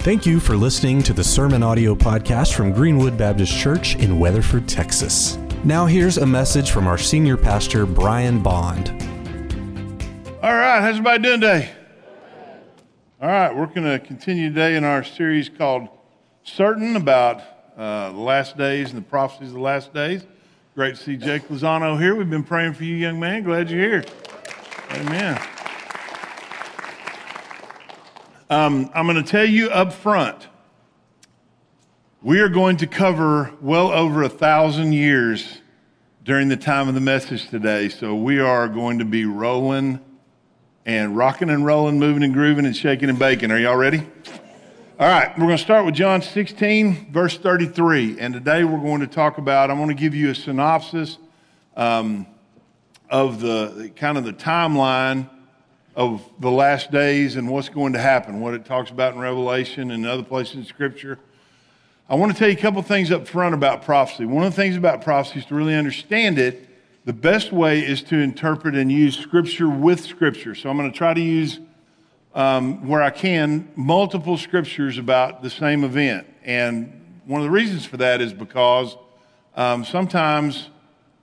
Thank you for listening to the Sermon Audio Podcast from Greenwood Baptist Church in Weatherford, Texas. Now, here's a message from our senior pastor, Brian Bond. All right, how's everybody doing today? All right, we're going to continue today in our series called Certain about uh, the last days and the prophecies of the last days. Great to see Jake Lozano here. We've been praying for you, young man. Glad you're here. Amen. Um, I'm going to tell you up front, we are going to cover well over a thousand years during the time of the message today. So we are going to be rolling and rocking and rolling, moving and grooving and shaking and baking. Are y'all ready? All right, we're going to start with John 16, verse 33. And today we're going to talk about, I'm going to give you a synopsis um, of the kind of the timeline of the last days and what's going to happen, what it talks about in Revelation and other places in Scripture. I want to tell you a couple things up front about prophecy. One of the things about prophecy is to really understand it, the best way is to interpret and use Scripture with Scripture. So I'm going to try to use, um, where I can, multiple Scriptures about the same event. And one of the reasons for that is because um, sometimes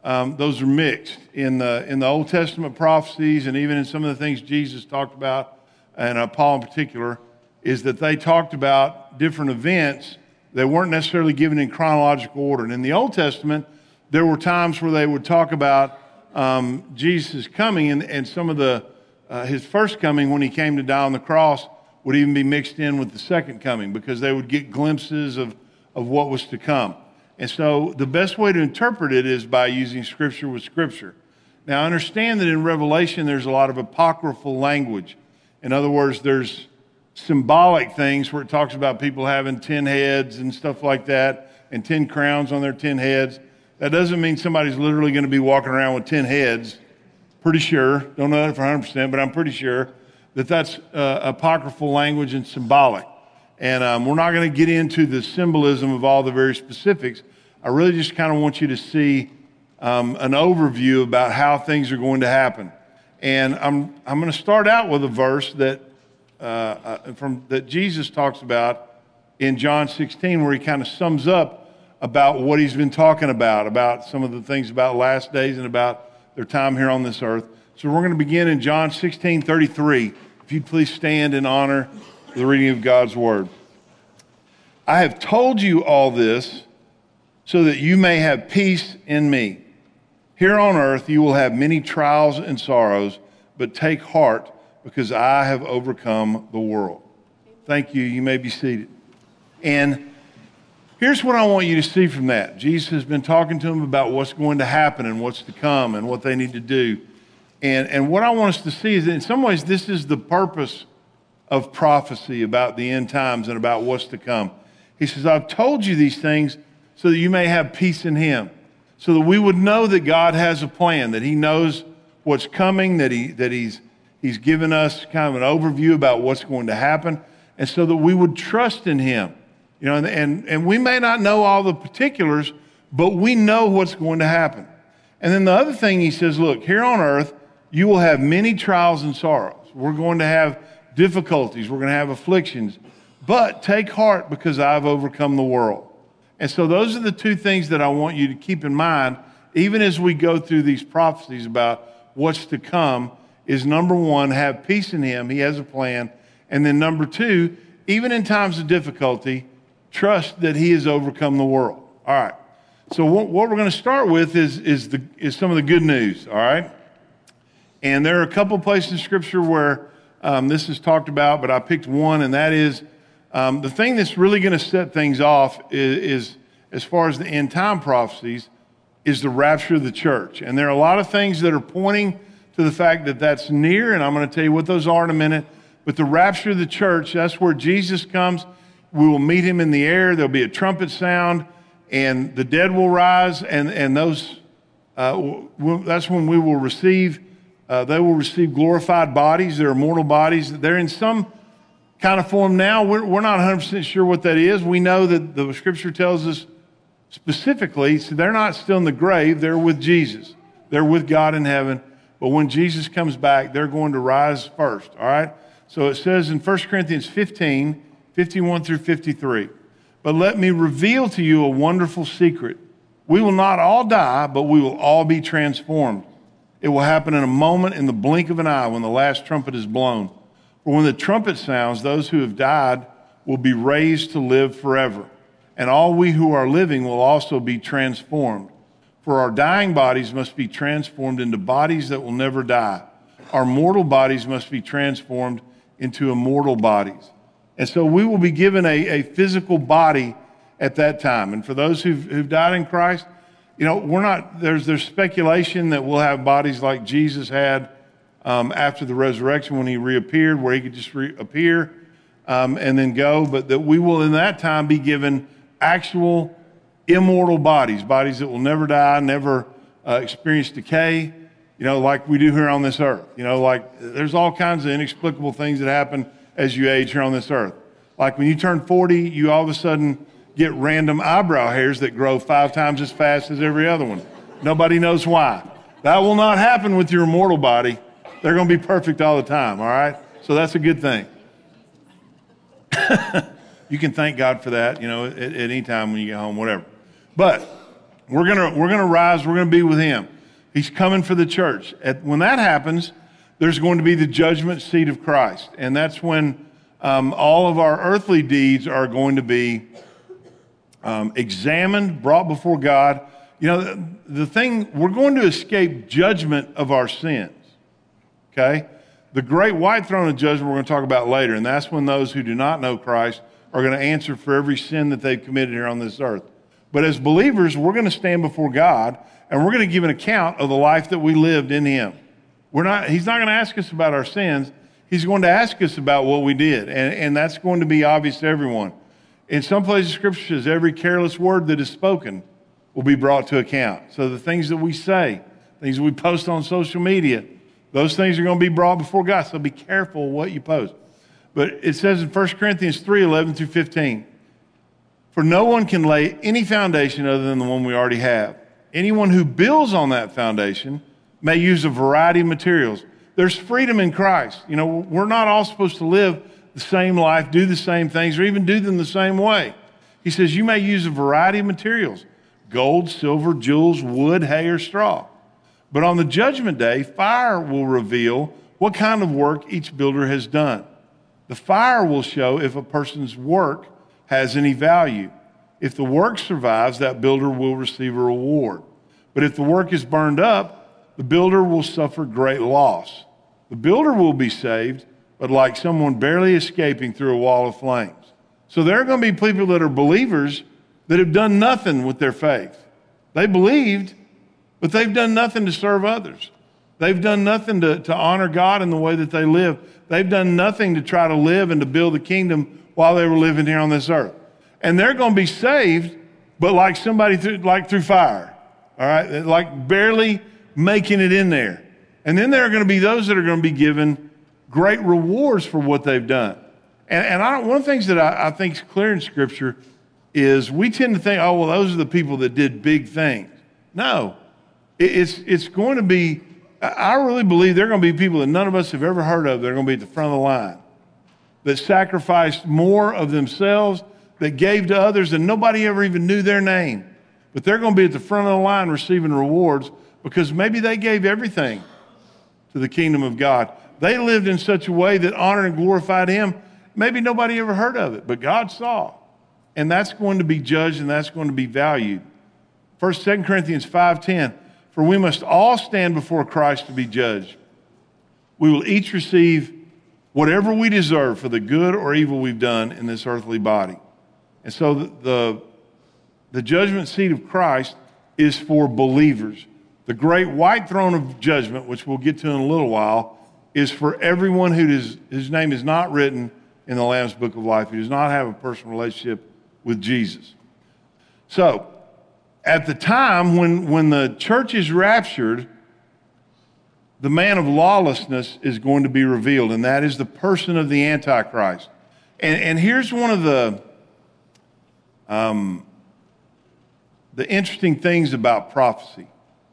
um, those are mixed in the in the Old Testament prophecies, and even in some of the things Jesus talked about, and uh, Paul in particular, is that they talked about different events that weren't necessarily given in chronological order. And in the Old Testament, there were times where they would talk about um, Jesus' coming, and, and some of the uh, his first coming when he came to die on the cross would even be mixed in with the second coming because they would get glimpses of, of what was to come. And so the best way to interpret it is by using Scripture with Scripture. Now, understand that in Revelation, there's a lot of apocryphal language. In other words, there's symbolic things where it talks about people having 10 heads and stuff like that, and 10 crowns on their 10 heads. That doesn't mean somebody's literally going to be walking around with 10 heads. Pretty sure, don't know that for 100%, but I'm pretty sure that that's uh, apocryphal language and symbolic. And um, we're not going to get into the symbolism of all the very specifics. I really just kind of want you to see um, an overview about how things are going to happen. And I'm, I'm going to start out with a verse that, uh, uh, from, that Jesus talks about in John 16, where he kind of sums up about what he's been talking about, about some of the things about last days and about their time here on this earth. So we're going to begin in John 16 33. If you'd please stand in honor the reading of God's word. I have told you all this so that you may have peace in me. Here on earth you will have many trials and sorrows, but take heart because I have overcome the world. Thank you. You may be seated. And here's what I want you to see from that. Jesus has been talking to them about what's going to happen and what's to come and what they need to do. And, and what I want us to see is that in some ways, this is the purpose of prophecy about the end times and about what's to come. He says, I've told you these things so that you may have peace in Him, so that we would know that God has a plan, that He knows what's coming, that, he, that he's, he's given us kind of an overview about what's going to happen, and so that we would trust in Him. You know, and, and, and we may not know all the particulars, but we know what's going to happen. And then the other thing he says, look, here on earth, you will have many trials and sorrows. We're going to have difficulties, we're going to have afflictions. But take heart because I've overcome the world. And so, those are the two things that I want you to keep in mind, even as we go through these prophecies about what's to come. Is number one, have peace in Him. He has a plan. And then number two, even in times of difficulty, trust that He has overcome the world. All right. So, what, what we're going to start with is, is, the, is some of the good news. All right. And there are a couple places in Scripture where um, this is talked about, but I picked one, and that is um, the thing that's really going to set things off is, is, as far as the end time prophecies, is the rapture of the church. And there are a lot of things that are pointing to the fact that that's near, and I'm going to tell you what those are in a minute. But the rapture of the church, that's where Jesus comes. We will meet him in the air. There'll be a trumpet sound, and the dead will rise, and, and those, uh, that's when we will receive uh, they will receive glorified bodies, their immortal bodies. They're in some kind of form now. We're, we're not 100% sure what that is. We know that the scripture tells us specifically, so they're not still in the grave, they're with Jesus. They're with God in heaven. But when Jesus comes back, they're going to rise first, all right? So it says in 1 Corinthians 15, 51 through 53. But let me reveal to you a wonderful secret. We will not all die, but we will all be transformed. It will happen in a moment, in the blink of an eye, when the last trumpet is blown. For when the trumpet sounds, those who have died will be raised to live forever. And all we who are living will also be transformed. For our dying bodies must be transformed into bodies that will never die. Our mortal bodies must be transformed into immortal bodies. And so we will be given a, a physical body at that time. And for those who've, who've died in Christ, you know, we're not, there's, there's speculation that we'll have bodies like Jesus had um, after the resurrection when he reappeared, where he could just reappear um, and then go, but that we will in that time be given actual immortal bodies, bodies that will never die, never uh, experience decay, you know, like we do here on this earth. You know, like there's all kinds of inexplicable things that happen as you age here on this earth. Like when you turn 40, you all of a sudden get random eyebrow hairs that grow five times as fast as every other one. Nobody knows why. That will not happen with your immortal body. They're going to be perfect all the time, all right? So that's a good thing. you can thank God for that, you know, at, at any time when you get home, whatever. But we're going to we're going to rise, we're going to be with him. He's coming for the church. At, when that happens, there's going to be the judgment seat of Christ. And that's when um, all of our earthly deeds are going to be um, examined, brought before God. You know, the, the thing, we're going to escape judgment of our sins. Okay? The great white throne of judgment we're going to talk about later, and that's when those who do not know Christ are going to answer for every sin that they've committed here on this earth. But as believers, we're going to stand before God and we're going to give an account of the life that we lived in Him. We're not, he's not going to ask us about our sins. He's going to ask us about what we did. And, and that's going to be obvious to everyone. In some places, Scripture says every careless word that is spoken will be brought to account. So the things that we say, things we post on social media, those things are going to be brought before God. So be careful what you post. But it says in 1 Corinthians 3 11 through 15, for no one can lay any foundation other than the one we already have. Anyone who builds on that foundation may use a variety of materials. There's freedom in Christ. You know, we're not all supposed to live the same life, do the same things, or even do them the same way. He says you may use a variety of materials gold, silver, jewels, wood, hay, or straw. But on the judgment day, fire will reveal what kind of work each builder has done. The fire will show if a person's work has any value. If the work survives, that builder will receive a reward. But if the work is burned up, the builder will suffer great loss. The builder will be saved, but like someone barely escaping through a wall of flames. So there are going to be people that are believers that have done nothing with their faith. They believed, but they've done nothing to serve others. They've done nothing to, to honor God in the way that they live. They've done nothing to try to live and to build the kingdom while they were living here on this earth. And they're going to be saved, but like somebody through, like through fire. All right? Like barely making it in there. And then there are going to be those that are going to be given great rewards for what they've done. And, and I one of the things that I, I think is clear in Scripture is we tend to think, oh, well, those are the people that did big things. No, it, it's, it's going to be, I really believe there are going to be people that none of us have ever heard of that are going to be at the front of the line, that sacrificed more of themselves, that gave to others, and nobody ever even knew their name. But they're going to be at the front of the line receiving rewards because maybe they gave everything to the kingdom of God. They lived in such a way that honored and glorified Him. Maybe nobody ever heard of it, but God saw. And that's going to be judged and that's going to be valued. First, 2 Corinthians 5.10, for we must all stand before Christ to be judged. We will each receive whatever we deserve for the good or evil we've done in this earthly body. And so the, the, the judgment seat of Christ is for believers. The great white throne of judgment, which we'll get to in a little while, is for everyone who does, whose name is not written in the Lamb's Book of Life, who does not have a personal relationship with Jesus. So, at the time when, when the church is raptured, the man of lawlessness is going to be revealed, and that is the person of the Antichrist. And, and here's one of the, um, the interesting things about prophecy.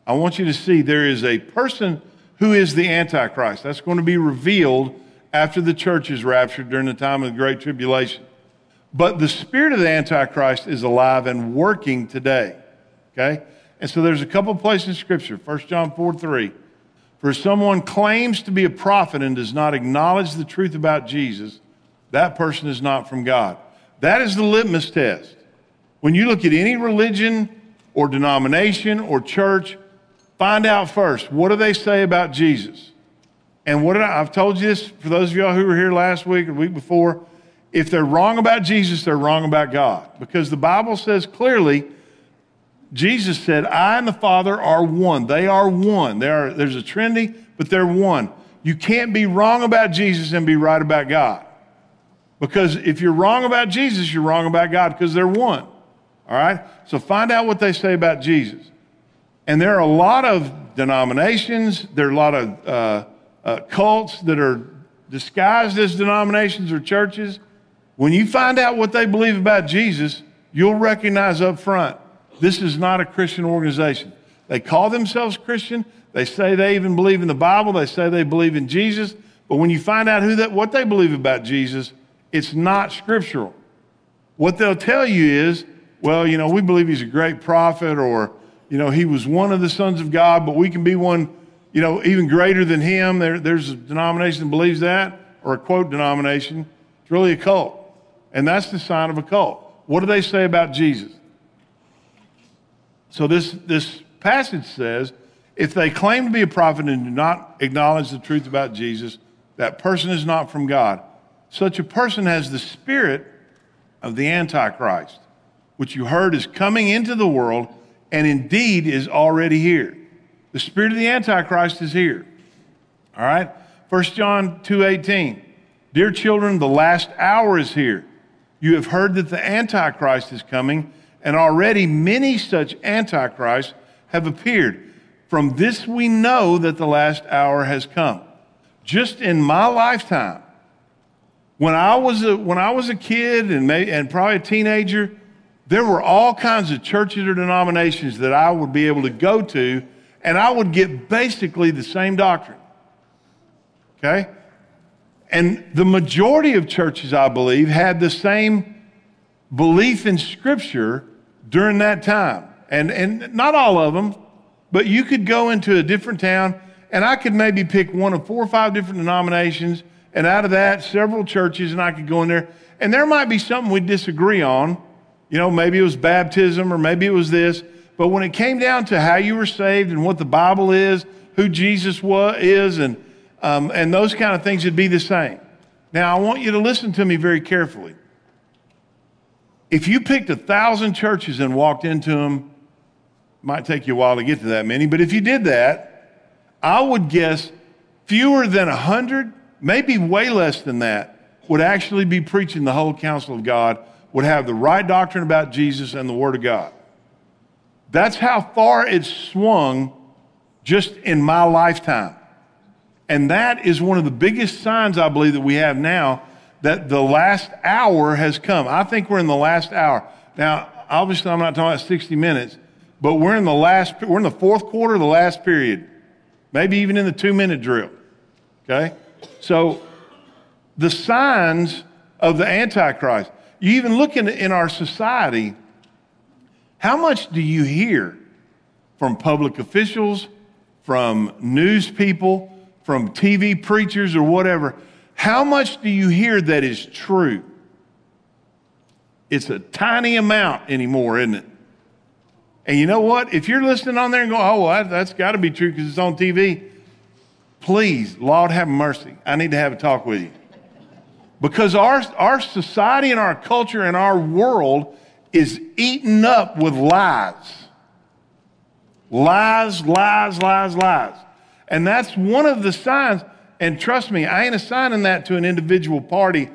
I want you to see there is a person who is the Antichrist. That's going to be revealed after the church is raptured during the time of the Great Tribulation. But the spirit of the Antichrist is alive and working today. Okay? And so there's a couple places in Scripture. 1 John 4 3. For someone claims to be a prophet and does not acknowledge the truth about Jesus, that person is not from God. That is the litmus test. When you look at any religion or denomination or church, find out first what do they say about Jesus? And what did I, I've told you this for those of y'all who were here last week or week before. If they're wrong about Jesus, they're wrong about God. Because the Bible says clearly, Jesus said, I and the Father are one. They are one. They are, there's a Trinity, but they're one. You can't be wrong about Jesus and be right about God. Because if you're wrong about Jesus, you're wrong about God because they're one. All right? So find out what they say about Jesus. And there are a lot of denominations, there are a lot of uh, uh, cults that are disguised as denominations or churches. When you find out what they believe about Jesus, you'll recognize up front this is not a Christian organization. They call themselves Christian. They say they even believe in the Bible. They say they believe in Jesus. But when you find out who that, what they believe about Jesus, it's not scriptural. What they'll tell you is, well, you know, we believe he's a great prophet or, you know, he was one of the sons of God, but we can be one, you know, even greater than him. There, there's a denomination that believes that, or a quote denomination. It's really a cult. And that's the sign of a cult. What do they say about Jesus? So this, this passage says if they claim to be a prophet and do not acknowledge the truth about Jesus, that person is not from God. Such a person has the spirit of the Antichrist, which you heard is coming into the world and indeed is already here. The spirit of the Antichrist is here. All right? 1 John 2:18. Dear children, the last hour is here. You have heard that the Antichrist is coming and already many such antichrists have appeared. From this we know that the last hour has come. Just in my lifetime, when I was a, when I was a kid and, may, and probably a teenager, there were all kinds of churches or denominations that I would be able to go to, and I would get basically the same doctrine. Okay? And the majority of churches, I believe, had the same belief in Scripture during that time. And, and not all of them, but you could go into a different town and I could maybe pick one of four or five different denominations, and out of that, several churches, and I could go in there. And there might be something we disagree on. You know, maybe it was baptism or maybe it was this. But when it came down to how you were saved and what the Bible is, who Jesus was, is, and, um, and those kind of things would be the same. Now, I want you to listen to me very carefully. If you picked a thousand churches and walked into them, might take you a while to get to that many, but if you did that, I would guess fewer than a hundred, maybe way less than that, would actually be preaching the whole counsel of God, would have the right doctrine about Jesus and the Word of God. That's how far it's swung just in my lifetime. And that is one of the biggest signs I believe that we have now that the last hour has come. I think we're in the last hour. Now, obviously, I'm not talking about 60 minutes, but we're in the last, we're in the fourth quarter, the last period, maybe even in the two minute drill. Okay? So, the signs of the Antichrist. You even look in, in our society, how much do you hear from public officials, from news people, from TV preachers, or whatever? How much do you hear that is true? It's a tiny amount anymore, isn't it? And you know what? If you're listening on there and going, oh, well, that, has got to be true because it's on TV, please, Lord have mercy. I need to have a talk with you. Because our, our society and our culture and our world is eaten up with lies. Lies, lies, lies, lies. And that's one of the signs. And trust me, I ain't assigning that to an individual party.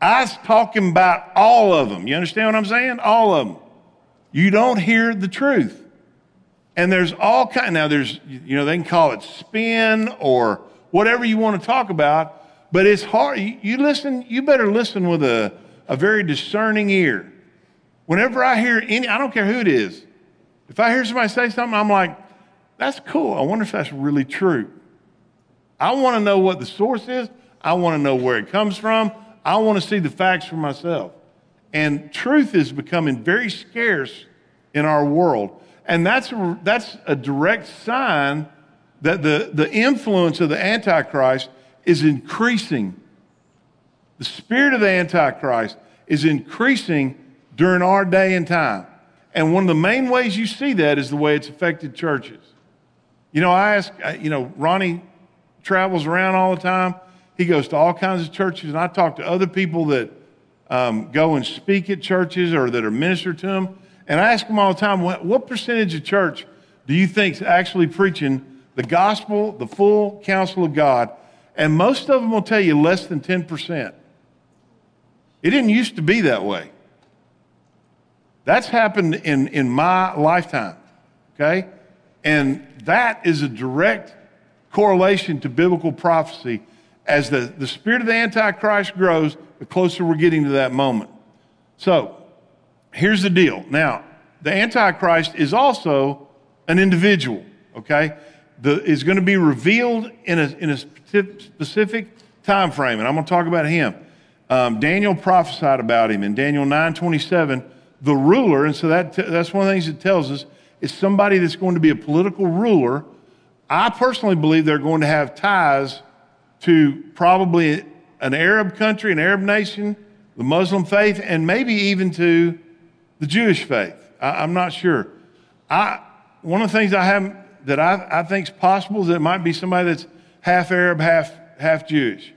I was talking about all of them. You understand what I'm saying? All of them. You don't hear the truth. And there's all kind now there's you know they can call it spin or whatever you want to talk about, but it's hard. You, you listen, you better listen with a, a very discerning ear. Whenever I hear any, I don't care who it is. If I hear somebody say something, I'm like, that's cool. I wonder if that's really true. I want to know what the source is. I want to know where it comes from. I want to see the facts for myself. And truth is becoming very scarce in our world. And that's that's a direct sign that the, the influence of the Antichrist is increasing. The spirit of the Antichrist is increasing during our day and time. And one of the main ways you see that is the way it's affected churches. You know, I ask, you know, Ronnie travels around all the time. He goes to all kinds of churches, and I talk to other people that um, go and speak at churches or that are minister to them. And I ask them all the time, what, what percentage of church do you think is actually preaching the gospel, the full counsel of God? And most of them will tell you less than 10%. It didn't used to be that way. That's happened in, in my lifetime, okay? And that is a direct correlation to biblical prophecy. As the, the spirit of the Antichrist grows, the closer we're getting to that moment. So, here's the deal. Now, the Antichrist is also an individual, okay? The, is going to be revealed in a, in a specific time frame, and I'm going to talk about him. Um, Daniel prophesied about him in Daniel 9:27. The ruler, and so that that's one of the things it tells us is somebody that's going to be a political ruler. I personally believe they're going to have ties to probably an Arab country, an Arab nation, the Muslim faith, and maybe even to the Jewish faith. I, am not sure. I, one of the things I have that I, I think is possible is that it might be somebody that's half Arab, half, half Jewish.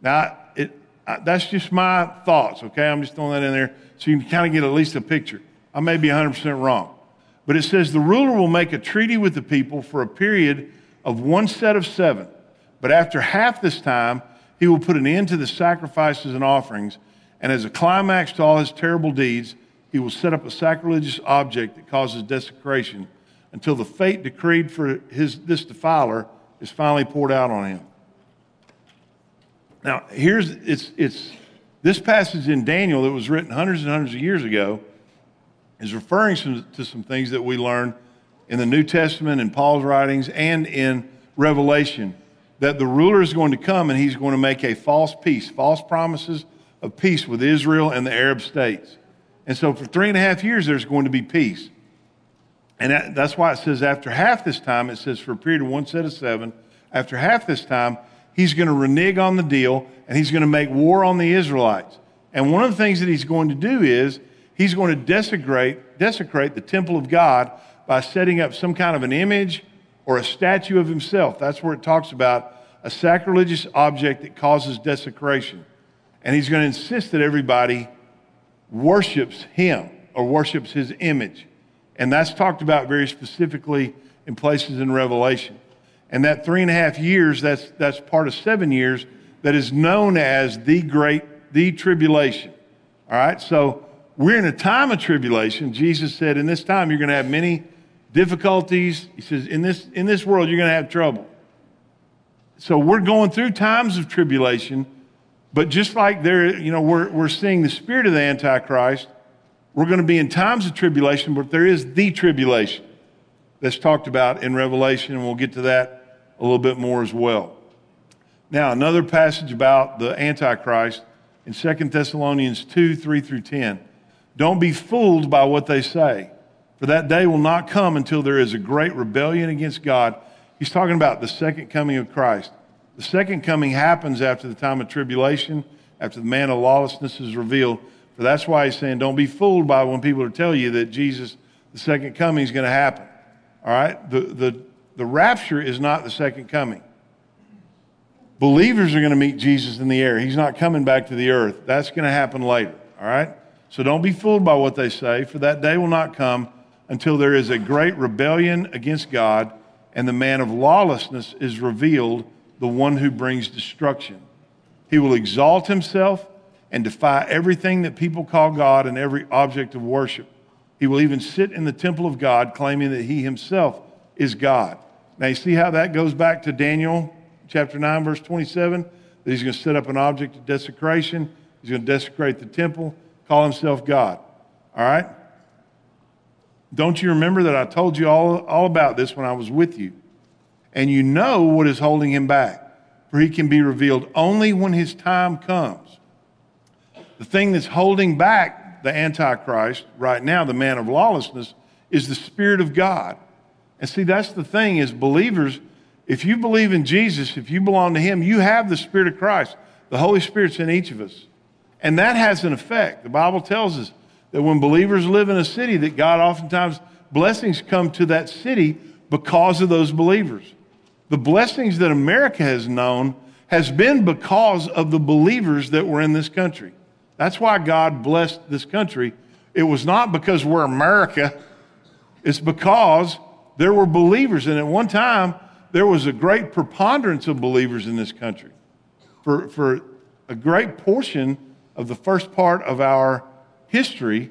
Now, it, I, that's just my thoughts, okay? I'm just throwing that in there so you can kind of get at least a picture. I may be 100% wrong. But it says the ruler will make a treaty with the people for a period of one set of seven. But after half this time, he will put an end to the sacrifices and offerings. And as a climax to all his terrible deeds, he will set up a sacrilegious object that causes desecration until the fate decreed for his, this defiler is finally poured out on him. Now, here's it's, it's this passage in Daniel that was written hundreds and hundreds of years ago is referring to some things that we learn in the New Testament and Paul's writings and in Revelation that the ruler is going to come and he's going to make a false peace, false promises of peace with Israel and the Arab states. And so for three and a half years, there's going to be peace. And that, that's why it says after half this time, it says for a period of one set of seven, after half this time, he's going to renege on the deal and he's going to make war on the Israelites. And one of the things that he's going to do is he's going to desecrate, desecrate the temple of God by setting up some kind of an image or a statue of himself. That's where it talks about a sacrilegious object that causes desecration. And he's going to insist that everybody worships him or worships his image. And that's talked about very specifically in places in Revelation. And that three and a half years, that's, that's part of seven years, that is known as the great, the tribulation. All right, so we're in a time of tribulation. Jesus said, in this time, you're going to have many difficulties. He says, in this, in this world, you're going to have trouble. So we're going through times of tribulation, but just like there, you know, we're, we're seeing the spirit of the Antichrist, we're going to be in times of tribulation, but there is the tribulation that's talked about in Revelation, and we'll get to that a little bit more as well. Now, another passage about the Antichrist in 2 Thessalonians 2 3 through 10. Don't be fooled by what they say. For that day will not come until there is a great rebellion against God. He's talking about the second coming of Christ. The second coming happens after the time of tribulation, after the man of lawlessness is revealed. That's why he's saying, don't be fooled by when people are telling you that Jesus, the second coming, is going to happen. All right? The, the, the rapture is not the second coming. Believers are going to meet Jesus in the air. He's not coming back to the earth. That's going to happen later. All right? So don't be fooled by what they say, for that day will not come until there is a great rebellion against God and the man of lawlessness is revealed, the one who brings destruction. He will exalt himself and defy everything that people call God and every object of worship. He will even sit in the temple of God, claiming that he himself is God. Now, you see how that goes back to Daniel chapter 9, verse 27? That he's going to set up an object of desecration, he's going to desecrate the temple, call himself God. All right? Don't you remember that I told you all, all about this when I was with you? And you know what is holding him back, for he can be revealed only when his time comes. The thing that's holding back the Antichrist, right now, the man of lawlessness, is the Spirit of God. And see, that's the thing is believers, if you believe in Jesus, if you belong to Him, you have the Spirit of Christ. The Holy Spirit's in each of us. And that has an effect. The Bible tells us that when believers live in a city, that God oftentimes blessings come to that city because of those believers. The blessings that America has known has been because of the believers that were in this country. That's why God blessed this country. It was not because we're America, it's because there were believers. And at one time, there was a great preponderance of believers in this country. For, for a great portion of the first part of our history,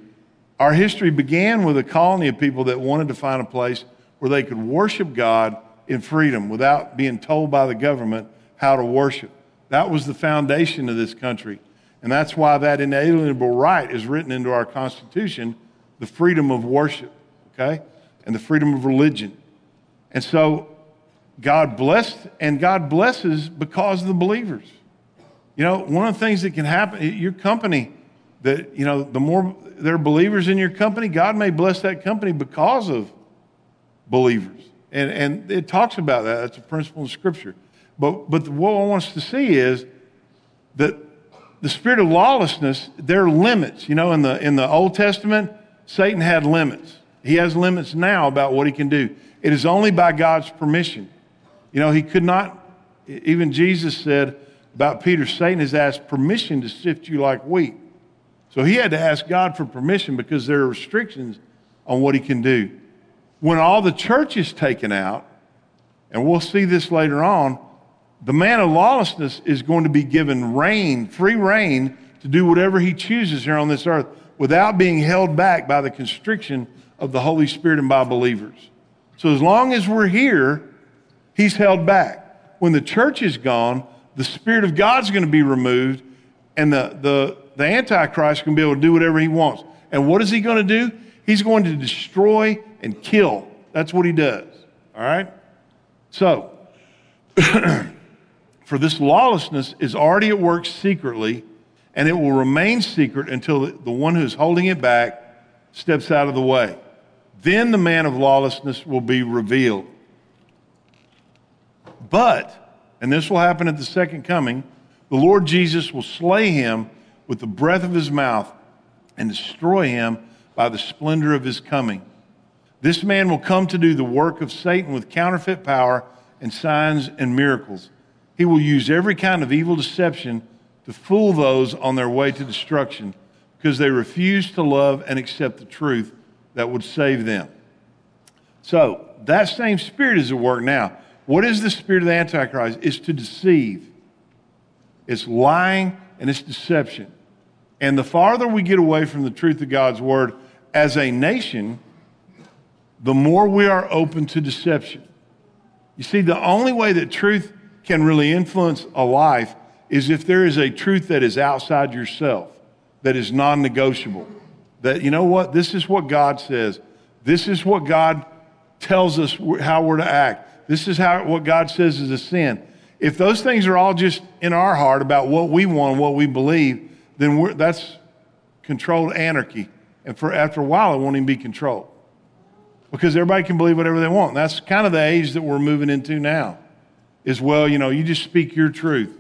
our history began with a colony of people that wanted to find a place where they could worship God in freedom without being told by the government how to worship. That was the foundation of this country. And that's why that inalienable right is written into our Constitution the freedom of worship, okay? And the freedom of religion. And so God blessed, and God blesses because of the believers. You know, one of the things that can happen, your company, that, you know, the more there are believers in your company, God may bless that company because of believers. And, and it talks about that. That's a principle in Scripture. But, but what I want us to see is that the spirit of lawlessness, there are limits. You know, in the, in the Old Testament, Satan had limits. He has limits now about what he can do. It is only by God's permission. You know, he could not, even Jesus said about Peter, Satan has asked permission to sift you like wheat. So he had to ask God for permission because there are restrictions on what he can do. When all the church is taken out, and we'll see this later on, the man of lawlessness is going to be given reign, free reign, to do whatever he chooses here on this earth without being held back by the constriction of the Holy Spirit and by believers. So as long as we're here, he's held back. When the church is gone, the Spirit of God's going to be removed, and the, the, the Antichrist can be able to do whatever he wants. And what is he going to do? He's going to destroy and kill. That's what he does. All right? So, for this lawlessness is already at work secretly, and it will remain secret until the one who is holding it back steps out of the way. Then the man of lawlessness will be revealed. But, and this will happen at the second coming, the Lord Jesus will slay him with the breath of his mouth and destroy him by the splendor of his coming. This man will come to do the work of Satan with counterfeit power and signs and miracles. He will use every kind of evil deception to fool those on their way to destruction because they refuse to love and accept the truth that would save them. So, that same spirit is at work now. What is the spirit of the Antichrist? It's to deceive, it's lying, and it's deception. And the farther we get away from the truth of God's word as a nation, the more we are open to deception. You see, the only way that truth can really influence a life is if there is a truth that is outside yourself, that is non negotiable. That, you know what, this is what God says. This is what God tells us how we're to act. This is how, what God says is a sin. If those things are all just in our heart about what we want, what we believe, then that's controlled anarchy. And for after a while, it won't even be controlled because everybody can believe whatever they want. That's kind of the age that we're moving into now. Is well, you know, you just speak your truth,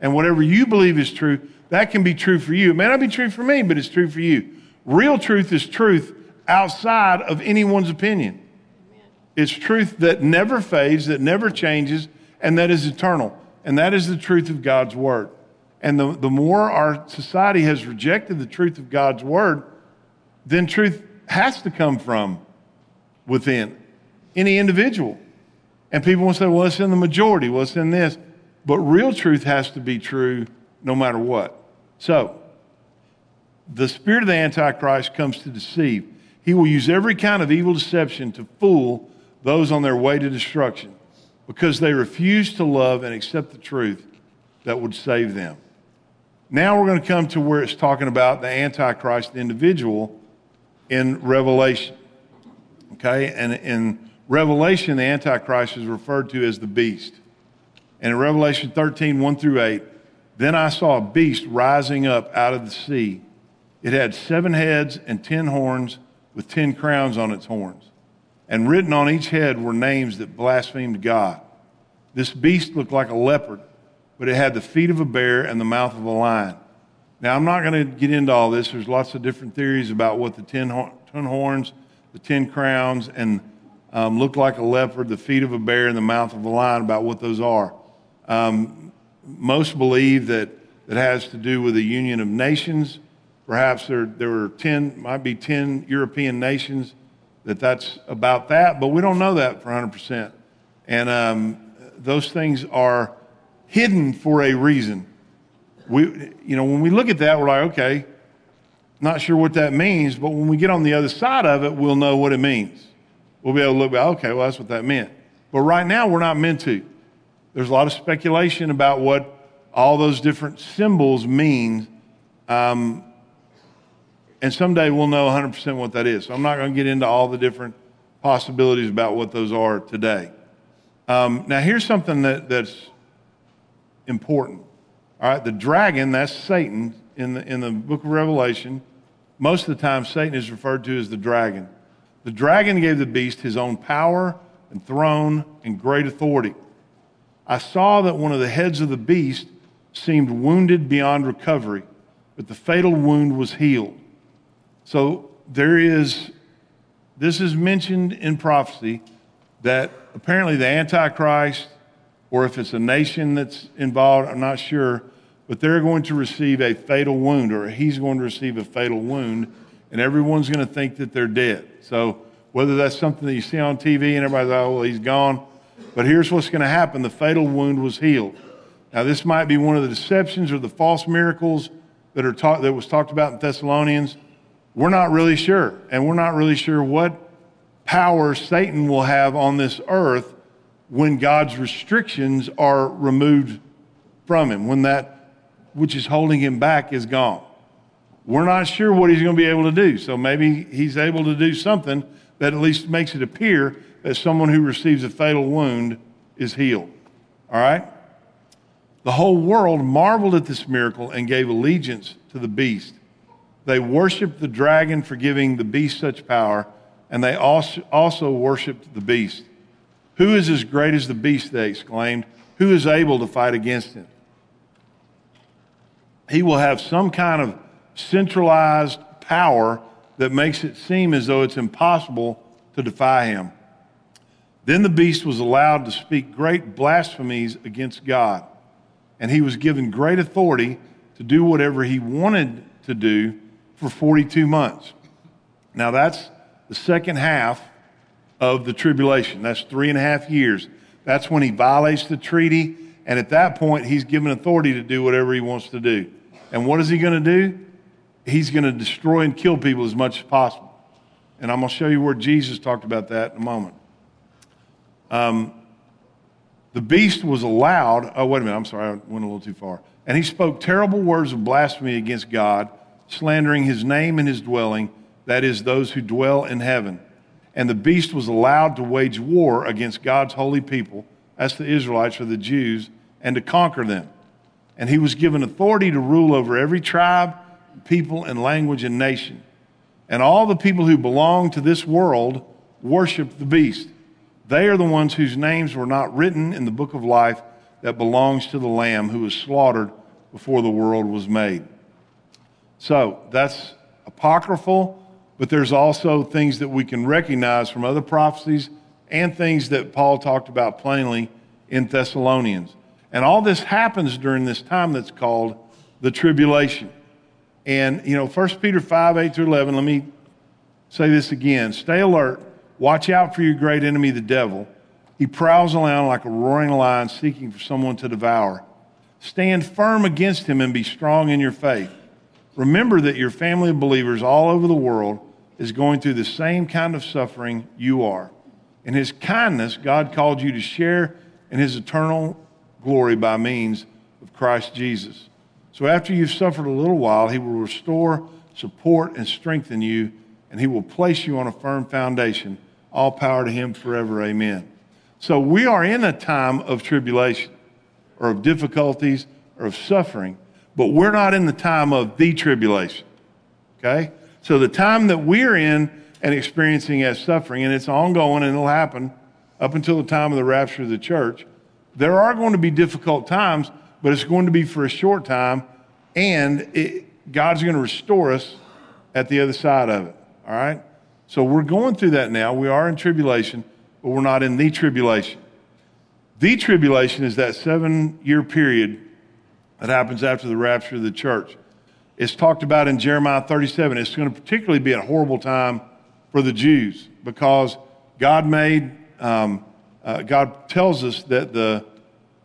and whatever you believe is true, that can be true for you. It may not be true for me, but it's true for you. Real truth is truth outside of anyone's opinion. It's truth that never fades, that never changes, and that is eternal. And that is the truth of God's word. And the, the more our society has rejected the truth of God's word, then truth has to come from within any individual. And people will say, well, it's in the majority, well, it's in this. But real truth has to be true no matter what. So, the spirit of the Antichrist comes to deceive. He will use every kind of evil deception to fool those on their way to destruction because they refuse to love and accept the truth that would save them. Now we're going to come to where it's talking about the Antichrist, the individual, in Revelation. Okay? And in Revelation, the Antichrist is referred to as the beast. And in Revelation 13, 1 through 8, then I saw a beast rising up out of the sea. It had seven heads and ten horns with ten crowns on its horns. And written on each head were names that blasphemed God. This beast looked like a leopard, but it had the feet of a bear and the mouth of a lion. Now, I'm not going to get into all this. There's lots of different theories about what the ten, horns, the ten crowns, and um, looked like a leopard, the feet of a bear, and the mouth of a lion, about what those are. Um, most believe that it has to do with the union of nations. Perhaps there, there were 10, might be 10 European nations that that's about that, but we don't know that for 100%. And um, those things are hidden for a reason. We, you know, when we look at that, we're like, okay, not sure what that means, but when we get on the other side of it, we'll know what it means. We'll be able to look back, okay, well, that's what that meant. But right now, we're not meant to. There's a lot of speculation about what all those different symbols mean. Um, and someday we'll know 100% what that is. So I'm not going to get into all the different possibilities about what those are today. Um, now, here's something that, that's important. All right, the dragon, that's Satan in the, in the book of Revelation. Most of the time, Satan is referred to as the dragon. The dragon gave the beast his own power and throne and great authority. I saw that one of the heads of the beast seemed wounded beyond recovery, but the fatal wound was healed. So there is, this is mentioned in prophecy that apparently the Antichrist, or if it's a nation that's involved, I'm not sure, but they're going to receive a fatal wound, or he's going to receive a fatal wound, and everyone's going to think that they're dead. So whether that's something that you see on TV and everybody's like, oh, well, he's gone. But here's what's going to happen the fatal wound was healed. Now, this might be one of the deceptions or the false miracles that, are taught, that was talked about in Thessalonians. We're not really sure. And we're not really sure what power Satan will have on this earth when God's restrictions are removed from him, when that which is holding him back is gone. We're not sure what he's going to be able to do. So maybe he's able to do something that at least makes it appear that someone who receives a fatal wound is healed. All right? The whole world marveled at this miracle and gave allegiance to the beast. They worshiped the dragon for giving the beast such power, and they also, worshiped the beast. Who is as great as the beast? They exclaimed. Who is able to fight against him? He will have some kind of centralized power that makes it seem as though it's impossible to defy him. Then the beast was allowed to speak great blasphemies against God and he was given great authority to do whatever he wanted to do for 42 months. Now, that's the second half of the tribulation. That's three and a half years. That's when he violates the treaty, and at that point, he's given authority to do whatever he wants to do. And what is he going to do? He's going to destroy and kill people as much as possible. And I'm going to show you where Jesus talked about that in a moment. Um, the beast was allowed, oh, wait a minute, I'm sorry, I went a little too far. And he spoke terrible words of blasphemy against God, slandering his name and his dwelling, that is, those who dwell in heaven. And the beast was allowed to wage war against God's holy people, that's the Israelites or the Jews, and to conquer them. And he was given authority to rule over every tribe, people, and language and nation. And all the people who belong to this world worship the beast they are the ones whose names were not written in the book of life that belongs to the Lamb who was slaughtered before the world was made. So that's apocryphal, but there's also things that we can recognize from other prophecies and things that Paul talked about plainly in Thessalonians. And all this happens during this time that's called the tribulation. And, you know, 1 Peter 5 8 through 11, let me say this again. Stay alert Watch out for your great enemy, the devil. He prowls around like a roaring lion seeking for someone to devour. Stand firm against him and be strong in your faith. Remember that your family of believers all over the world is going through the same kind of suffering you are. In his kindness, God called you to share in his eternal glory by means of Christ Jesus. So after you've suffered a little while, he will restore, support, and strengthen you, and he will place you on a firm foundation all power to him forever. Amen. So we are in a time of tribulation or of difficulties or of suffering, but we're not in the time of the tribulation. Okay? So the time that we're in and experiencing as suffering, and it's ongoing and it'll happen up until the time of the rapture of the church, there are going to be difficult times, but it's going to be for a short time, and it, God's going to restore us at the other side of it. All right? So we're going through that now. We are in tribulation, but we're not in the tribulation. The tribulation is that seven year period that happens after the rapture of the church. It's talked about in Jeremiah 37. It's going to particularly be a horrible time for the Jews because God made, um, uh, God tells us that the,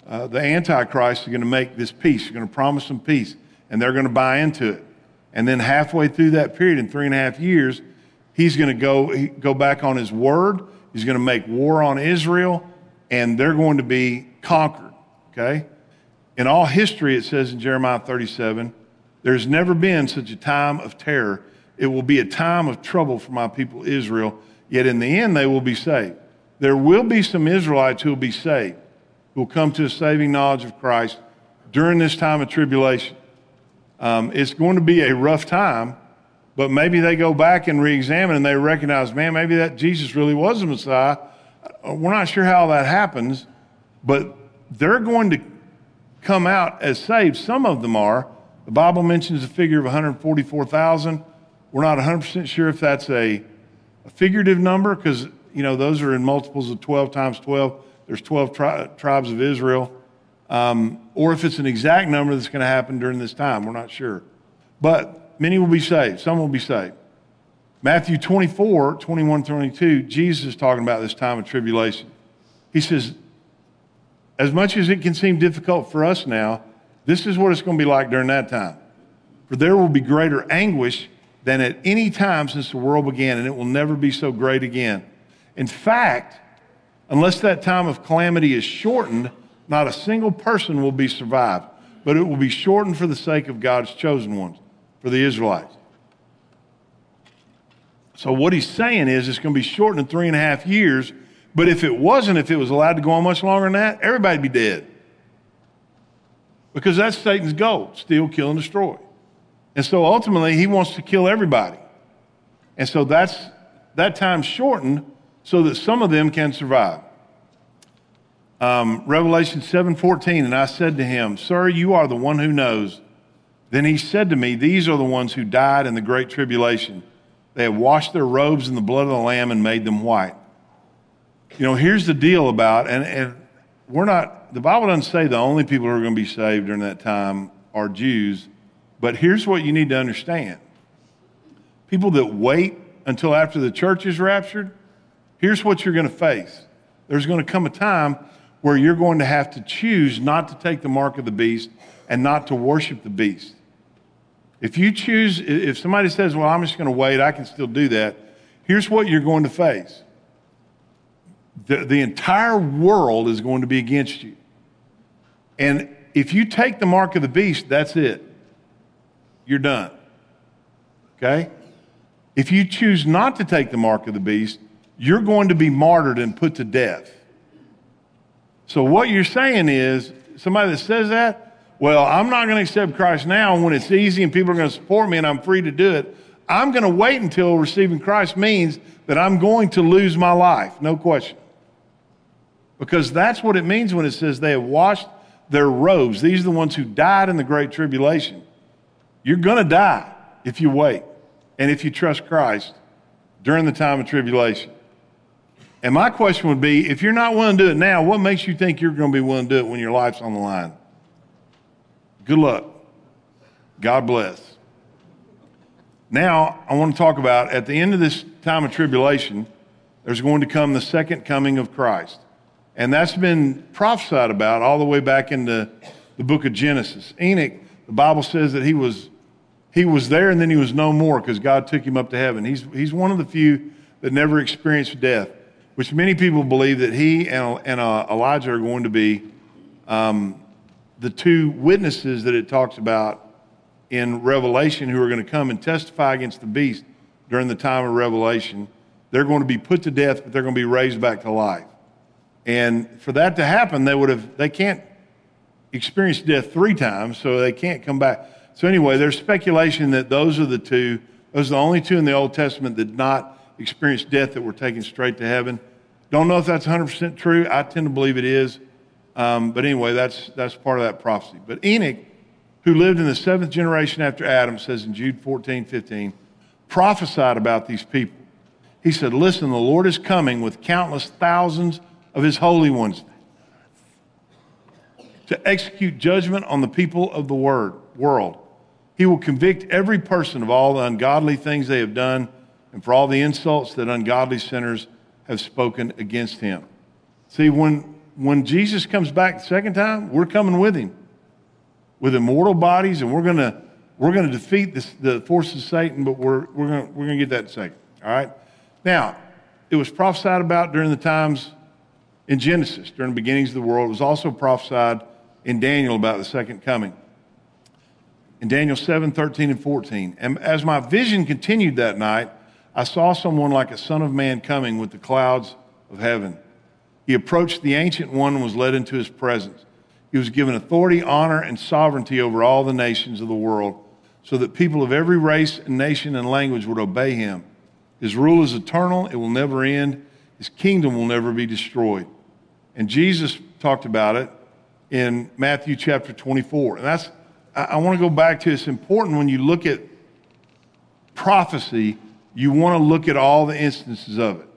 uh, the Antichrist is going to make this peace. He's going to promise them peace, and they're going to buy into it. And then halfway through that period, in three and a half years, he's going to go, go back on his word. He's going to make war on Israel, and they're going to be conquered. Okay? In all history, it says in Jeremiah 37, there's never been such a time of terror. It will be a time of trouble for my people Israel, yet in the end they will be saved. There will be some Israelites who will be saved, who will come to a saving knowledge of Christ during this time of tribulation. Um, it's going to be a rough time, but maybe they go back and re examine and they recognize, man, maybe that Jesus really was the Messiah. Uh, we're not sure how that happens, but they're going to come out as saved. Some of them are. The Bible mentions a figure of 144,000. We're not 100% sure if that's a, a figurative number because, you know, those are in multiples of 12 times 12. There's 12 tri- tribes of Israel. Um, or if it's an exact number that's going to happen during this time. We're not sure. But many will be saved. Some will be saved. Matthew 24, 21, 22, Jesus is talking about this time of tribulation. He says, as much as it can seem difficult for us now, this is what it's going to be like during that time. For there will be greater anguish than at any time since the world began, and it will never be so great again. In fact, unless that time of calamity is shortened, not a single person will be survived, but it will be shortened for the sake of God's chosen ones, for the Israelites. So, what he's saying is it's going to be shortened in three and a half years, but if it wasn't, if it was allowed to go on much longer than that, everybody'd be dead. Because that's Satan's goal steal, kill, and destroy. And so ultimately, he wants to kill everybody. And so that's that time shortened so that some of them can survive. Um, Revelation 7:14, and I said to him, "Sir, you are the one who knows." Then he said to me, "These are the ones who died in the great tribulation. They have washed their robes in the blood of the Lamb and made them white." You know, here's the deal about, and, and we're not the Bible doesn't say the only people who are going to be saved during that time are Jews, but here's what you need to understand people that wait until after the church is raptured, here's what you're going to face. There's going to come a time where you're going to have to choose not to take the mark of the beast and not to worship the beast. If you choose, if somebody says, Well, I'm just going to wait, I can still do that, here's what you're going to face the, the entire world is going to be against you. And if you take the mark of the beast, that's it. You're done. Okay? If you choose not to take the mark of the beast, you're going to be martyred and put to death. So what you're saying is, somebody that says that, well, I'm not going to accept Christ now when it's easy and people are going to support me and I'm free to do it. I'm going to wait until receiving Christ means that I'm going to lose my life, no question. Because that's what it means when it says they have washed their robes. These are the ones who died in the Great Tribulation. You're going to die if you wait and if you trust Christ during the time of tribulation. And my question would be if you're not willing to do it now, what makes you think you're going to be willing to do it when your life's on the line? Good luck. God bless. Now, I want to talk about at the end of this time of tribulation, there's going to come the second coming of Christ. And that's been prophesied about all the way back into the book of Genesis. Enoch, the Bible says that he was, he was there and then he was no more because God took him up to heaven. He's, he's one of the few that never experienced death, which many people believe that he and, and uh, Elijah are going to be um, the two witnesses that it talks about in Revelation who are going to come and testify against the beast during the time of Revelation. They're going to be put to death, but they're going to be raised back to life. And for that to happen, they would have, they can't experience death three times, so they can't come back. So anyway, there's speculation that those are the two Those are the only two in the Old Testament that not experience death that we're taken straight to heaven. Don't know if that's 100% true. I tend to believe it is. Um, but anyway, that's, that's part of that prophecy. But Enoch, who lived in the seventh generation after Adam, says in Jude 14, 15, prophesied about these people. He said, Listen, the Lord is coming with countless thousands of his holy ones to execute judgment on the people of the word, world. He will convict every person of all the ungodly things they have done and for all the insults that ungodly sinners have spoken against him. See, when, when Jesus comes back the second time, we're coming with him with immortal bodies, and we're going to we're to defeat this, the forces of Satan, but we're, we're going we're gonna get that second. All right? Now, it was prophesied about during the times in Genesis, during the beginnings of the world. It was also prophesied in Daniel about the second coming. In Daniel 7 13 and 14. And as my vision continued that night, I saw someone like a son of man coming with the clouds of heaven. He approached the ancient one and was led into his presence. He was given authority, honor, and sovereignty over all the nations of the world, so that people of every race and nation and language would obey him. His rule is eternal, it will never end, his kingdom will never be destroyed. And Jesus talked about it in Matthew chapter 24. And that's, I, I want to go back to it's important when you look at prophecy, you want to look at all the instances of it.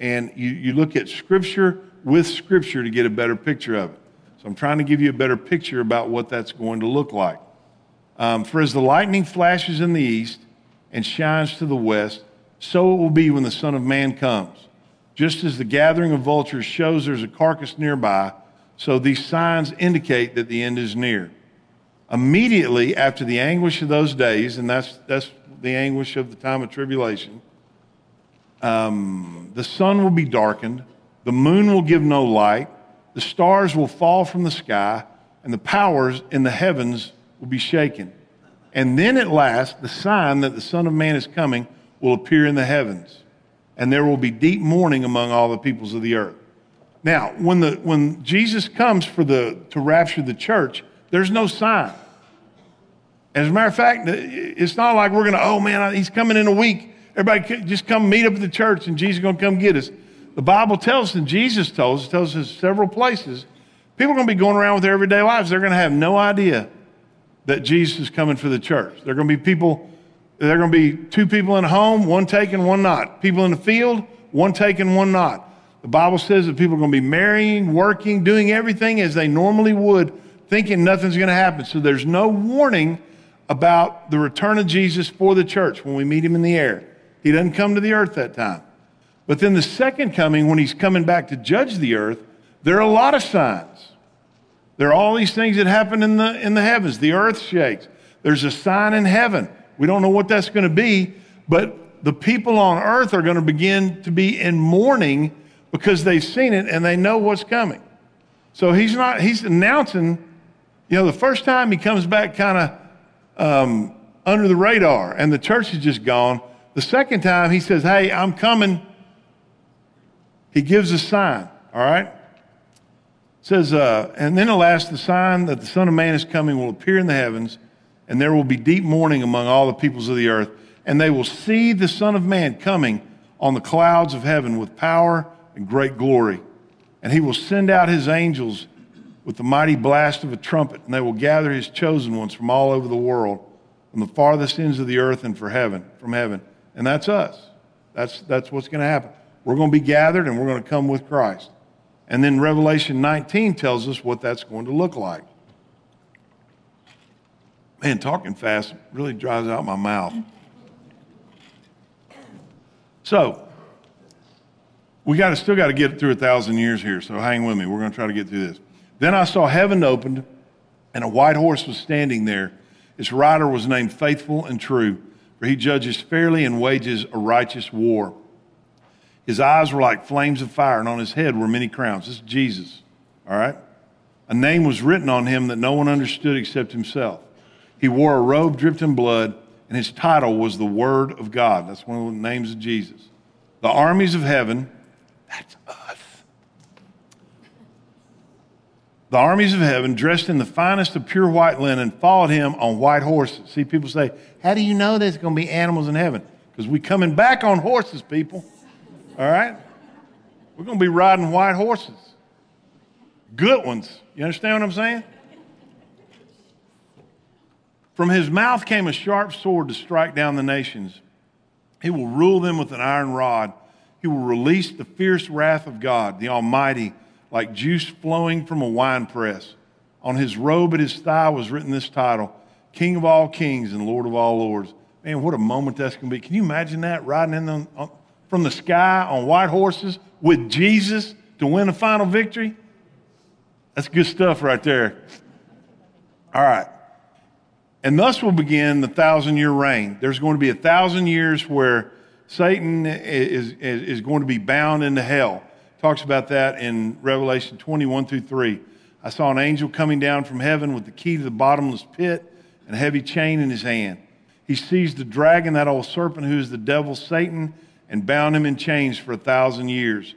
And you, you look at scripture with scripture to get a better picture of it. So I'm trying to give you a better picture about what that's going to look like. Um, For as the lightning flashes in the east and shines to the west, so it will be when the Son of Man comes. Just as the gathering of vultures shows there's a carcass nearby, so these signs indicate that the end is near. Immediately after the anguish of those days, and that's, that's the anguish of the time of tribulation, um, the sun will be darkened, the moon will give no light, the stars will fall from the sky, and the powers in the heavens will be shaken. And then at last, the sign that the Son of Man is coming will appear in the heavens, and there will be deep mourning among all the peoples of the earth. Now, when, the, when Jesus comes for the, to rapture the church, there's no sign. As a matter of fact, it's not like we're going to, oh man, he's coming in a week. Everybody just come meet up at the church and Jesus is going to come get us. The Bible tells us, and Jesus tells us, tells us several places, people are going to be going around with their everyday lives. They're going to have no idea that Jesus is coming for the church. They're going to be people, they're going to be two people in a home, one taken, one not. People in the field, one taken, one not. The Bible says that people are going to be marrying, working, doing everything as they normally would, thinking nothing's going to happen. So there's no warning about the return of Jesus for the church when we meet him in the air. He doesn't come to the earth that time. But then the second coming, when he's coming back to judge the earth, there are a lot of signs. There are all these things that happen in the, in the heavens. The earth shakes. There's a sign in heaven. We don't know what that's going to be, but the people on earth are going to begin to be in mourning because they've seen it and they know what's coming. So he's not, he's announcing, you know, the first time he comes back kind of um, under the radar and the church is just gone. The second time he says, hey, I'm coming. He gives a sign, all right? Says, uh, and then alas, the sign that the Son of Man is coming will appear in the heavens, and there will be deep mourning among all the peoples of the earth, and they will see the Son of Man coming on the clouds of heaven with power and great glory. And he will send out his angels with the mighty blast of a trumpet, and they will gather his chosen ones from all over the world, from the farthest ends of the earth and for heaven, from heaven. And that's us. That's, that's what's going to happen. We're going to be gathered and we're going to come with Christ. And then Revelation 19 tells us what that's going to look like. Man, talking fast really dries out my mouth. So, we got to still got to get through a thousand years here, so hang with me. We're going to try to get through this. Then I saw heaven opened, and a white horse was standing there. Its rider was named Faithful and True, for he judges fairly and wages a righteous war. His eyes were like flames of fire, and on his head were many crowns. This is Jesus, all right? A name was written on him that no one understood except himself. He wore a robe dripped in blood, and his title was the Word of God. That's one of the names of Jesus. The armies of heaven, that's us. The armies of heaven, dressed in the finest of pure white linen, followed him on white horses. See, people say, How do you know there's going to be animals in heaven? Because we're coming back on horses, people. All right? We're going to be riding white horses. Good ones. You understand what I'm saying? From his mouth came a sharp sword to strike down the nations. He will rule them with an iron rod. He will release the fierce wrath of God, the Almighty, like juice flowing from a wine press. On his robe at his thigh was written this title King of all kings and Lord of all lords. Man, what a moment that's going to be. Can you imagine that? Riding in the, uh, from the sky on white horses with Jesus to win a final victory? That's good stuff right there. All right. And thus will begin the thousand year reign. There's going to be a thousand years where Satan is, is, is going to be bound into hell. Talks about that in Revelation 21 through 3. I saw an angel coming down from heaven with the key to the bottomless pit and a heavy chain in his hand. He seized the dragon, that old serpent who is the devil, Satan, and bound him in chains for a thousand years.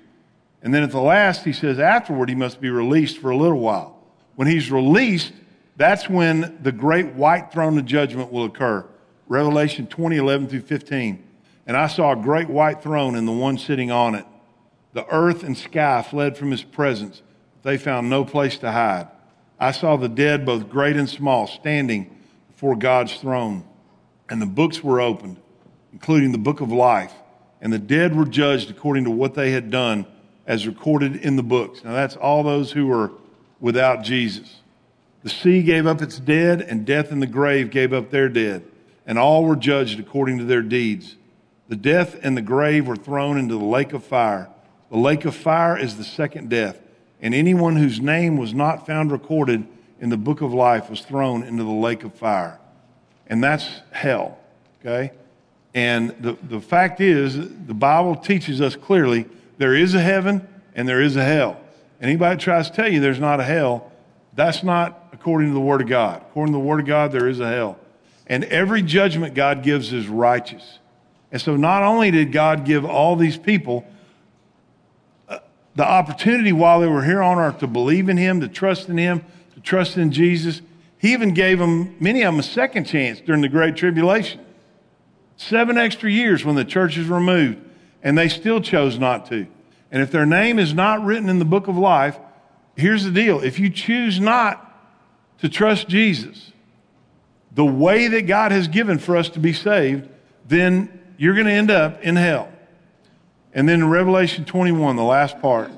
And then at the last, he says, afterward, he must be released for a little while. When he's released, that's when the great white throne of judgment will occur. Revelation 20, 11 through 15. And I saw a great white throne and the one sitting on it. The earth and sky fled from his presence. They found no place to hide. I saw the dead, both great and small, standing before God's throne. And the books were opened, including the book of life. And the dead were judged according to what they had done, as recorded in the books. Now, that's all those who were without Jesus. The sea gave up its dead, and death and the grave gave up their dead, and all were judged according to their deeds. The death and the grave were thrown into the lake of fire. The lake of fire is the second death, and anyone whose name was not found recorded in the book of life was thrown into the lake of fire. And that's hell, okay? And the, the fact is, the Bible teaches us clearly there is a heaven and there is a hell. Anybody tries to tell you there's not a hell, that's not according to the Word of God. According to the Word of God, there is a hell. And every judgment God gives is righteous. And so not only did God give all these people the opportunity while they were here on earth to believe in Him, to trust in Him, to trust in Jesus, He even gave them, many of them, a second chance during the Great Tribulation. Seven extra years when the church is removed, and they still chose not to. And if their name is not written in the book of life, here's the deal if you choose not to trust Jesus, the way that God has given for us to be saved, then you're going to end up in hell. And then in Revelation 21, the last part,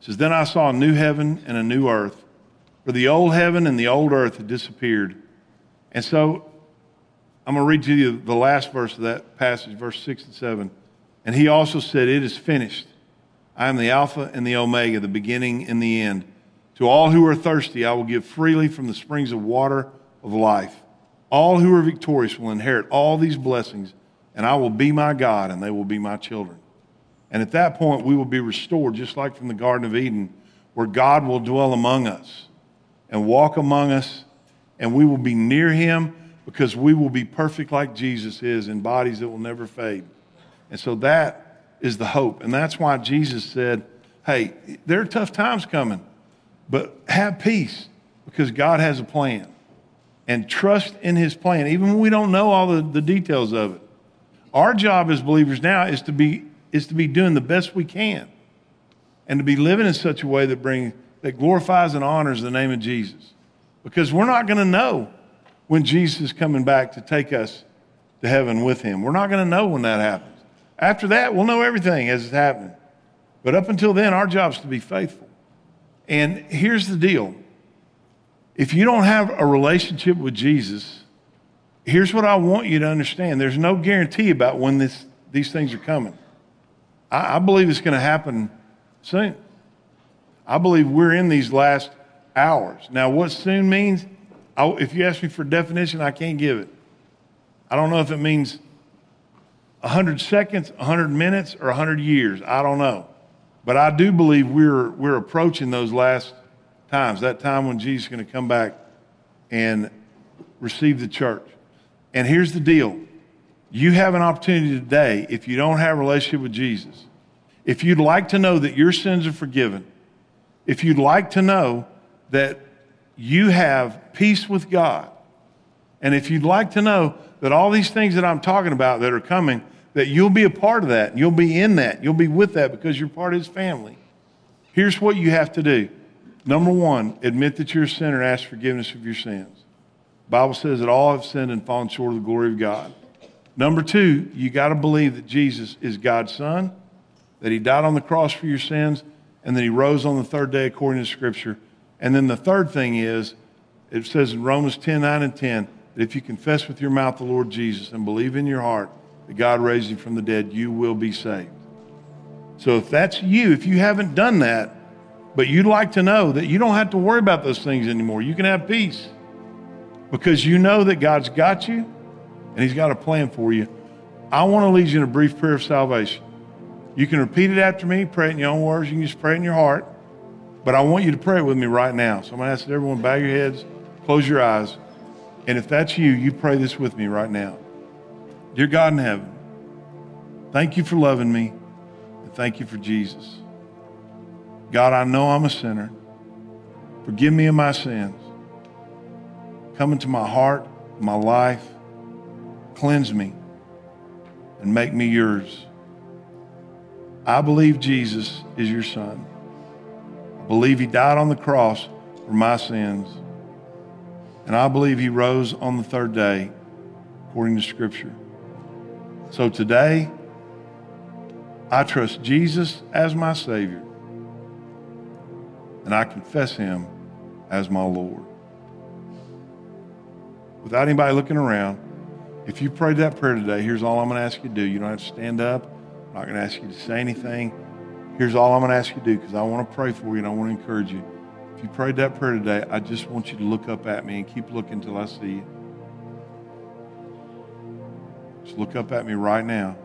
says, Then I saw a new heaven and a new earth, for the old heaven and the old earth had disappeared. And so I'm going to read to you the last verse of that passage, verse 6 and 7. And he also said, It is finished. I am the Alpha and the Omega, the beginning and the end. To all who are thirsty, I will give freely from the springs of water of life. All who are victorious will inherit all these blessings, and I will be my God, and they will be my children. And at that point, we will be restored, just like from the Garden of Eden, where God will dwell among us and walk among us, and we will be near him because we will be perfect like Jesus is in bodies that will never fade. And so that is the hope. And that's why Jesus said, Hey, there are tough times coming. But have peace because God has a plan. And trust in his plan, even when we don't know all the, the details of it. Our job as believers now is to be is to be doing the best we can and to be living in such a way that brings that glorifies and honors the name of Jesus. Because we're not going to know when Jesus is coming back to take us to heaven with him. We're not going to know when that happens. After that, we'll know everything as it's happening. But up until then, our job is to be faithful. And here's the deal if you don't have a relationship with Jesus, here's what I want you to understand there's no guarantee about when this, these things are coming. I, I believe it's going to happen soon. I believe we're in these last hours. Now, what soon means, I, if you ask me for definition, I can't give it. I don't know if it means 100 seconds, 100 minutes, or 100 years. I don't know. But I do believe we're, we're approaching those last times, that time when Jesus is going to come back and receive the church. And here's the deal you have an opportunity today, if you don't have a relationship with Jesus, if you'd like to know that your sins are forgiven, if you'd like to know that you have peace with God. And if you'd like to know that all these things that I'm talking about that are coming, that you'll be a part of that. You'll be in that. You'll be with that because you're part of his family. Here's what you have to do. Number one, admit that you're a sinner and ask forgiveness of your sins. Bible says that all have sinned and fallen short of the glory of God. Number two, you got to believe that Jesus is God's Son, that He died on the cross for your sins, and that He rose on the third day according to Scripture. And then the third thing is, it says in Romans 10 9 and 10, that if you confess with your mouth the Lord Jesus and believe in your heart that God raised Him from the dead, you will be saved. So if that's you, if you haven't done that, but you'd like to know that you don't have to worry about those things anymore, you can have peace because you know that God's got you and He's got a plan for you. I want to lead you in a brief prayer of salvation. You can repeat it after me, pray it in your own words, you can just pray it in your heart. But I want you to pray it with me right now. So I'm going to ask everyone bow your heads, close your eyes. And if that's you, you pray this with me right now. Dear God in heaven, thank you for loving me and thank you for Jesus. God, I know I'm a sinner. Forgive me of my sins. Come into my heart, my life, cleanse me, and make me yours. I believe Jesus is your son. I believe he died on the cross for my sins. And I believe he rose on the third day, according to Scripture. So today, I trust Jesus as my Savior, and I confess him as my Lord. Without anybody looking around, if you prayed that prayer today, here's all I'm going to ask you to do. You don't have to stand up. I'm not going to ask you to say anything. Here's all I'm going to ask you to do because I want to pray for you and I want to encourage you. If you prayed that prayer today, I just want you to look up at me and keep looking until I see you. Just look up at me right now.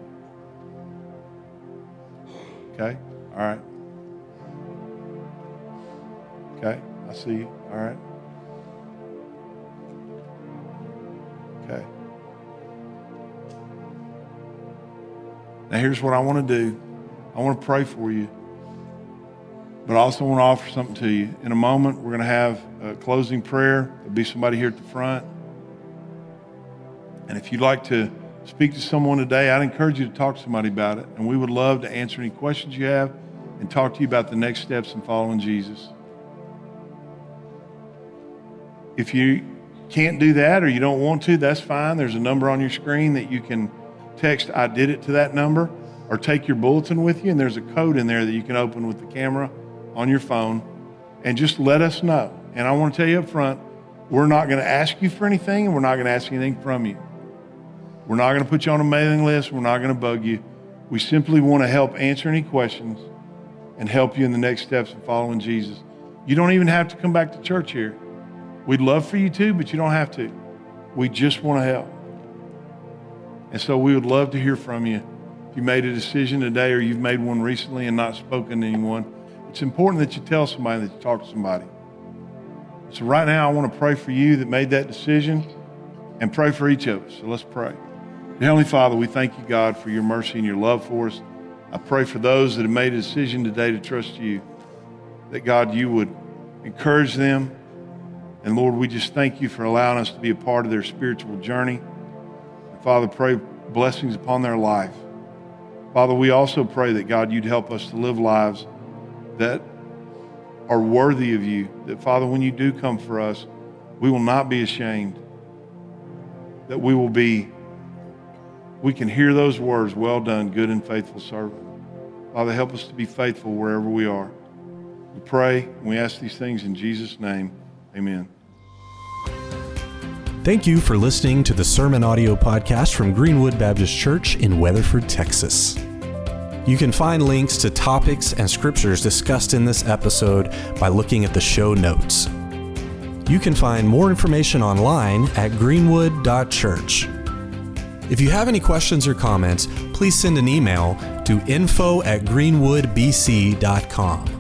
Okay? All right. Okay? I see you. All right. Now, here's what I want to do I want to pray for you. But I also want to offer something to you. In a moment, we're going to have a closing prayer. There'll be somebody here at the front. And if you'd like to speak to someone today, I'd encourage you to talk to somebody about it. And we would love to answer any questions you have and talk to you about the next steps in following Jesus. If you can't do that or you don't want to, that's fine. There's a number on your screen that you can text I did it to that number or take your bulletin with you and there's a code in there that you can open with the camera on your phone and just let us know. And I want to tell you up front, we're not going to ask you for anything and we're not going to ask anything from you. We're not going to put you on a mailing list. We're not going to bug you. We simply want to help answer any questions and help you in the next steps of following Jesus. You don't even have to come back to church here. We'd love for you to, but you don't have to. We just want to help. And so we would love to hear from you. If you made a decision today or you've made one recently and not spoken to anyone, it's important that you tell somebody that you talk to somebody. So, right now, I want to pray for you that made that decision and pray for each of us. So, let's pray. Heavenly Father, we thank you, God, for your mercy and your love for us. I pray for those that have made a decision today to trust you, that, God, you would encourage them. And, Lord, we just thank you for allowing us to be a part of their spiritual journey. Father, pray blessings upon their life. Father, we also pray that, God, you'd help us to live lives that are worthy of you. That, Father, when you do come for us, we will not be ashamed. That we will be, we can hear those words, well done, good and faithful servant. Father, help us to be faithful wherever we are. We pray and we ask these things in Jesus' name. Amen. Thank you for listening to the Sermon Audio Podcast from Greenwood Baptist Church in Weatherford, Texas. You can find links to topics and scriptures discussed in this episode by looking at the show notes. You can find more information online at greenwood.church. If you have any questions or comments, please send an email to info at greenwoodbc.com.